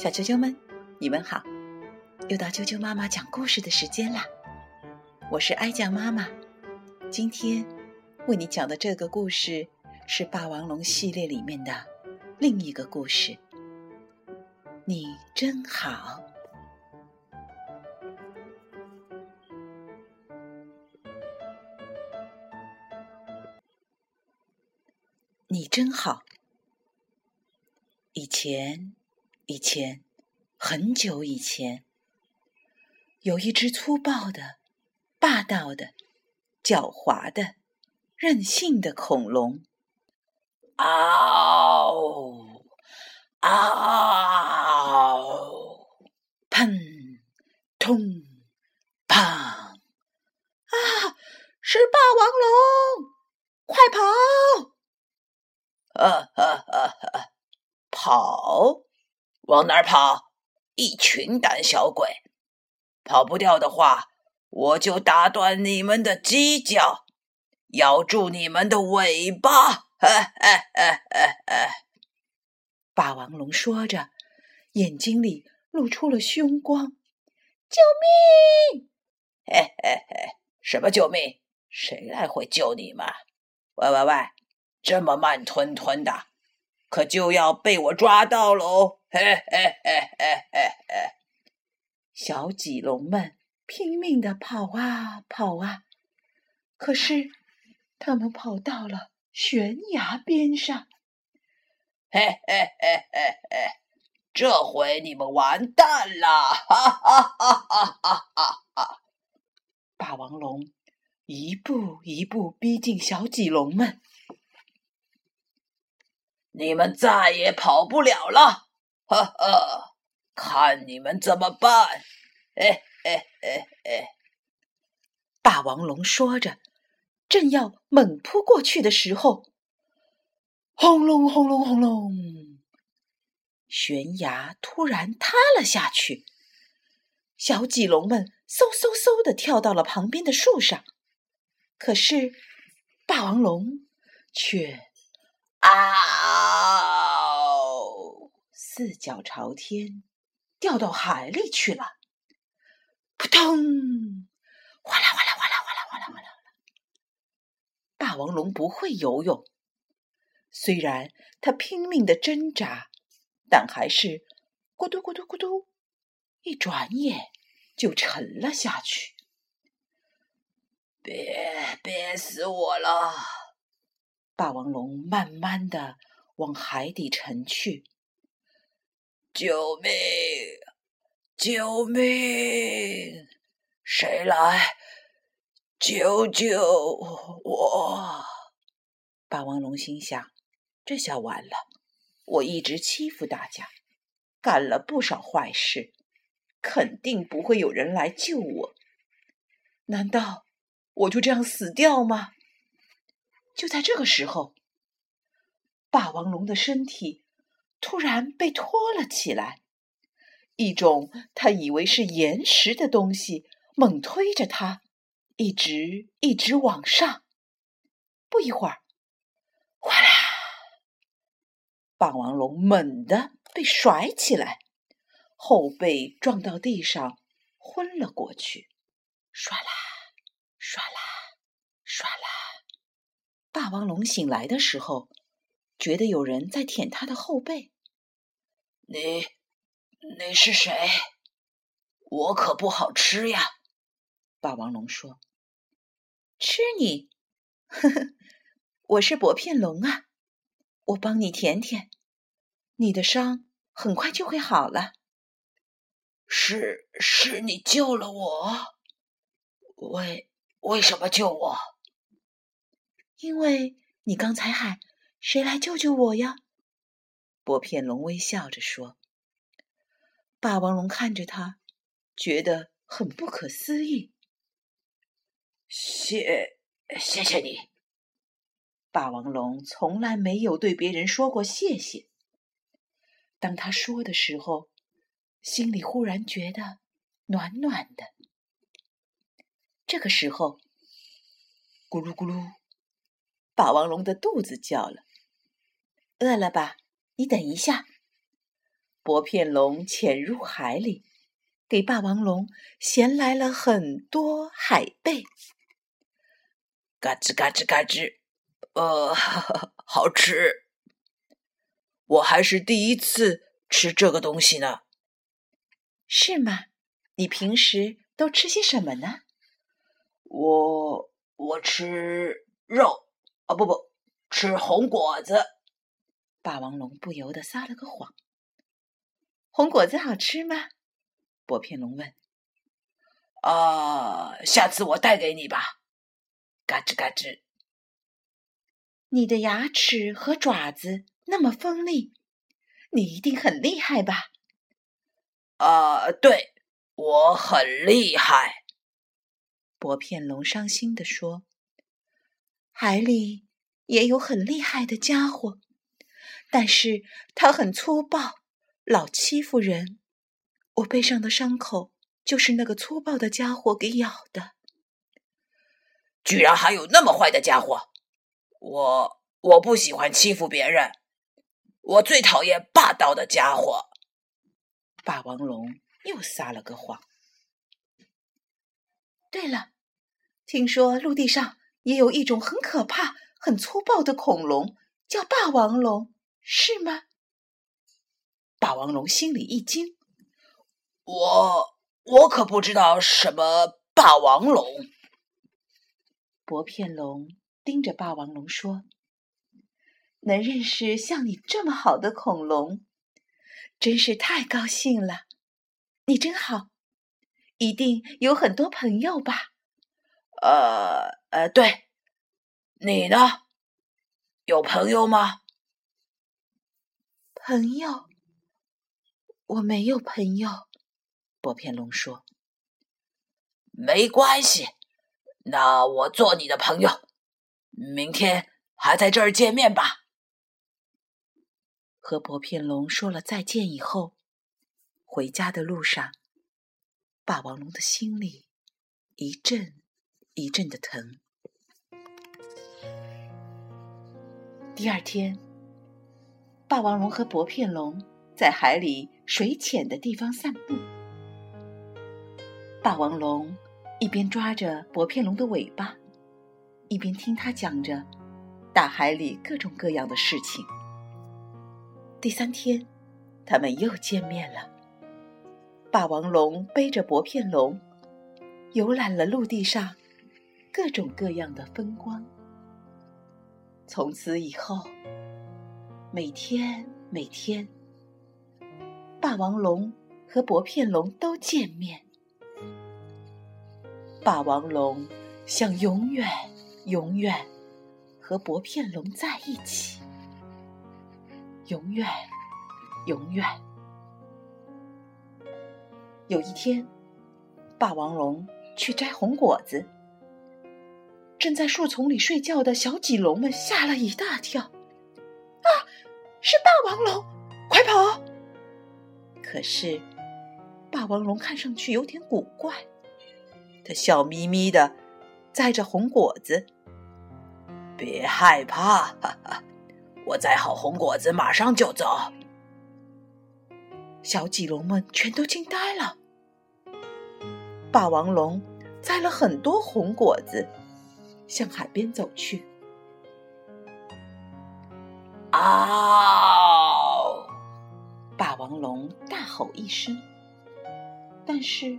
小啾啾们，你们好！又到啾啾妈妈讲故事的时间啦。我是哀酱妈妈，今天为你讲的这个故事是《霸王龙》系列里面的另一个故事。你真好，你真好。以前。以前，很久以前，有一只粗暴的、霸道的、狡猾的、任性的恐龙。嗷！嗷！砰！通！砰！啊！是霸王龙！快跑！啊啊啊啊！跑！往哪跑？一群胆小鬼！跑不掉的话，我就打断你们的犄角，咬住你们的尾巴！霸王龙说着，眼睛里露出了凶光。救命！嘿嘿嘿，什么救命？谁来会救你们？喂喂喂，这么慢吞吞的，可就要被我抓到喽！嘿嘿嘿嘿嘿嘿！小棘龙们拼命的跑啊跑啊，可是他们跑到了悬崖边上。嘿嘿嘿嘿嘿！这回你们完蛋了！哈哈哈哈哈哈！霸王龙一步一步逼近小棘龙们，你们再也跑不了了！哈哈，看你们怎么办！哎哎哎哎！霸王龙说着，正要猛扑过去的时候，轰隆轰隆轰隆，悬崖突然塌了下去。小棘龙们嗖嗖嗖的跳到了旁边的树上，可是霸王龙却啊！四脚朝天，掉到海里去了。扑通！哗啦哗啦哗啦哗啦哗啦哗啦！霸王龙不会游泳，虽然它拼命的挣扎，但还是咕嘟咕嘟咕嘟，一转眼就沉了下去。憋憋死我了！霸王龙慢慢的往海底沉去。救命！救命！谁来救救我？霸王龙心想：这下完了！我一直欺负大家，干了不少坏事，肯定不会有人来救我。难道我就这样死掉吗？就在这个时候，霸王龙的身体。突然被拖了起来，一种他以为是岩石的东西猛推着他，一直一直往上。不一会儿，哗啦！霸王龙猛地被甩起来，后背撞到地上，昏了过去。唰啦，唰啦，唰啦！霸王龙醒来的时候。觉得有人在舔他的后背。你，你是谁？我可不好吃呀！霸王龙说：“吃你？呵呵，我是薄片龙啊！我帮你舔舔，你的伤很快就会好了。”是，是你救了我。为为什么救我？因为你刚才喊。谁来救救我呀？薄片龙微笑着说。霸王龙看着他，觉得很不可思议。谢，谢谢你。霸王龙从来没有对别人说过谢谢。当他说的时候，心里忽然觉得暖暖的。这个时候，咕噜咕噜，霸王龙的肚子叫了。饿了吧？你等一下。薄片龙潜入海里，给霸王龙衔来了很多海贝。嘎吱嘎吱嘎吱，呃，好吃。我还是第一次吃这个东西呢。是吗？你平时都吃些什么呢？我我吃肉啊，不不，吃红果子。霸王龙不由得撒了个谎。红果子好吃吗？薄片龙问。啊，下次我带给你吧。嘎吱嘎吱，你的牙齿和爪子那么锋利，你一定很厉害吧？啊，对，我很厉害。薄片龙伤心地说：“海里也有很厉害的家伙，但是他很粗暴，老欺负人。我背上的伤口就是那个粗暴的家伙给咬的。”居然还有那么坏的家伙！我我不喜欢欺负别人，我最讨厌霸道的家伙。霸王龙又撒了个谎。对了，听说陆地上也有一种很可怕、很粗暴的恐龙，叫霸王龙，是吗？霸王龙心里一惊，我我可不知道什么霸王龙。薄片龙盯着霸王龙说：“能认识像你这么好的恐龙，真是太高兴了。你真好，一定有很多朋友吧？”“呃呃，对，你呢？有朋友吗？”“朋友？我没有朋友。”薄片龙说。“没关系。”那我做你的朋友，明天还在这儿见面吧。和薄片龙说了再见以后，回家的路上，霸王龙的心里一阵一阵的疼。第二天，霸王龙和薄片龙在海里水浅的地方散步，霸王龙。一边抓着薄片龙的尾巴，一边听他讲着大海里各种各样的事情。第三天，他们又见面了。霸王龙背着薄片龙，游览了陆地上各种各样的风光。从此以后，每天每天，霸王龙和薄片龙都见面。霸王龙想永远、永远和薄片龙在一起，永远、永远。有一天，霸王龙去摘红果子，正在树丛里睡觉的小棘龙们吓了一大跳。啊，是霸王龙，快跑！可是，霸王龙看上去有点古怪。他笑眯眯的摘着红果子，别害怕，哈哈，我摘好红果子马上就走。小棘龙们全都惊呆了。霸王龙摘了很多红果子，向海边走去。嗷！霸王龙大吼一声，但是。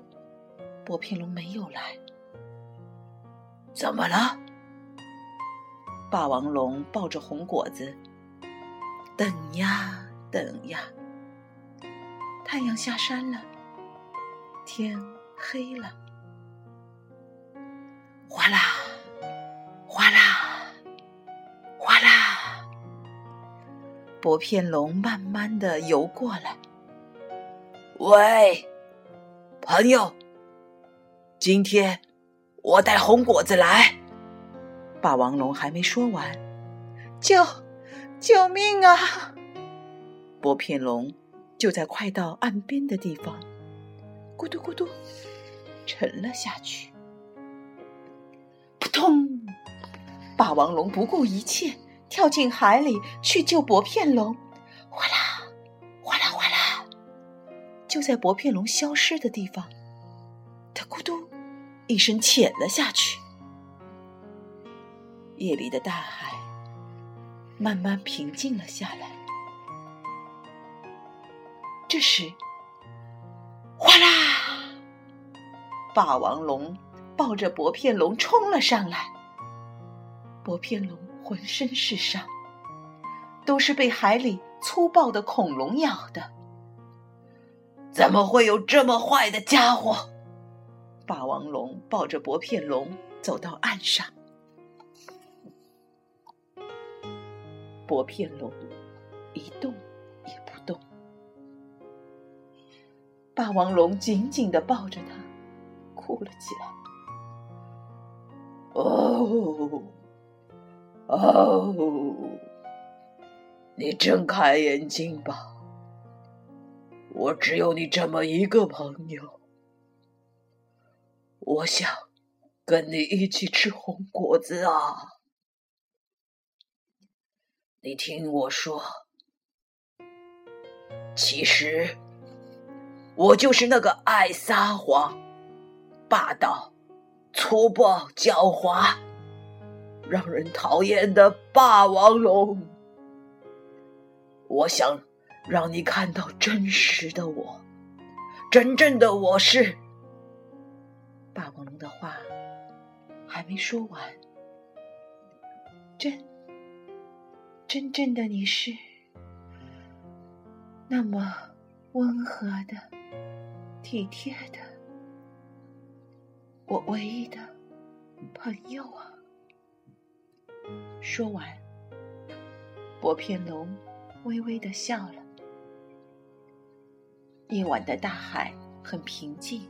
薄片龙没有来，怎么了？霸王龙抱着红果子，等呀等呀。太阳下山了，天黑了，哗啦，哗啦，哗啦。薄片龙慢慢的游过来，喂，朋友。今天我带红果子来。霸王龙还没说完，救救命啊！薄片龙就在快到岸边的地方，咕嘟咕嘟沉了下去。扑通！霸王龙不顾一切跳进海里去救薄片龙。哗啦，哗啦，哗啦，就在薄片龙消失的地方，它咕嘟一声潜了下去。夜里的大海慢慢平静了下来。这时，哗啦！霸王龙抱着薄片龙冲了上来。薄片龙浑身是伤，都是被海里粗暴的恐龙咬的。怎么会有这么坏的家伙？霸王龙抱着薄片龙走到岸上。薄片龙一动也不动。霸王龙紧紧的抱着它，哭了起来。哦，哦，你睁开眼睛吧。我只有你这么一个朋友，我想跟你一起吃红果子啊！你听我说，其实我就是那个爱撒谎、霸道、粗暴、狡猾、让人讨厌的霸王龙。我想。让你看到真实的我，真正的我是。霸王龙的话还没说完，真真正的你是那么温和的、体贴的，我唯一的朋友啊！说完，薄片龙微微的笑了。夜晚的大海很平静，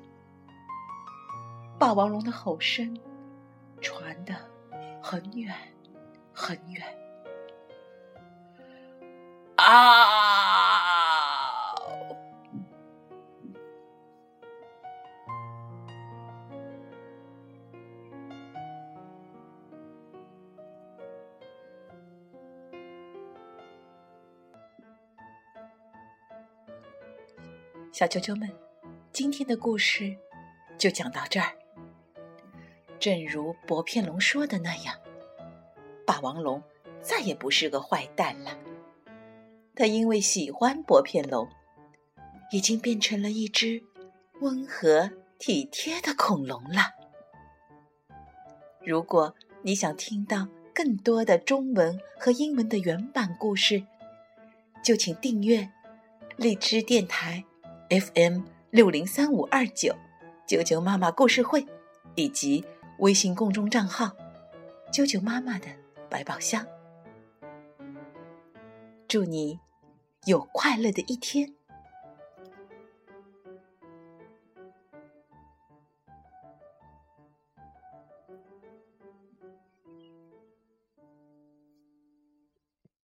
霸王龙的吼声传得很远很远。啊！小啾啾们，今天的故事就讲到这儿。正如薄片龙说的那样，霸王龙再也不是个坏蛋了。他因为喜欢薄片龙，已经变成了一只温和体贴的恐龙了。如果你想听到更多的中文和英文的原版故事，就请订阅荔枝电台。FM 六零三五二九，啾啾妈妈故事会，以及微信公众账号“啾啾妈妈的百宝箱”。祝你有快乐的一天。